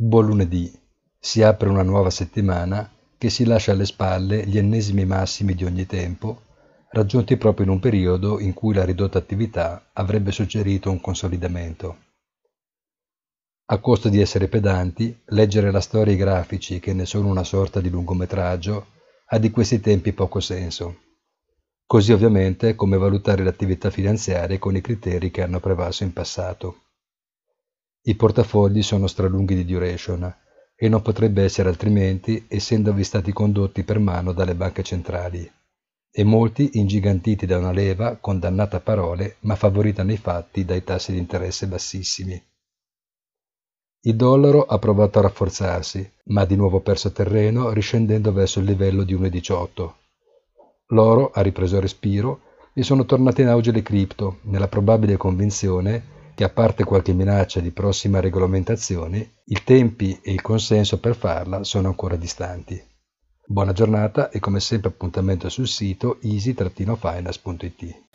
Buon lunedì. Si apre una nuova settimana che si lascia alle spalle gli ennesimi massimi di ogni tempo, raggiunti proprio in un periodo in cui la ridotta attività avrebbe suggerito un consolidamento. A costo di essere pedanti, leggere la storia e i grafici, che ne sono una sorta di lungometraggio, ha di questi tempi poco senso. Così ovviamente come valutare le attività finanziarie con i criteri che hanno prevalso in passato. I portafogli sono stralunghi di duration e non potrebbe essere altrimenti essendovi stati condotti per mano dalle banche centrali e molti ingigantiti da una leva condannata a parole ma favorita nei fatti dai tassi di interesse bassissimi. Il dollaro ha provato a rafforzarsi, ma ha di nuovo perso terreno riscendendo verso il livello di 1,18. L'oro ha ripreso respiro e sono tornate in auge le cripto, nella probabile convinzione che a parte qualche minaccia di prossima regolamentazione, i tempi e il consenso per farla sono ancora distanti. Buona giornata e come sempre appuntamento sul sito easy-finance.it.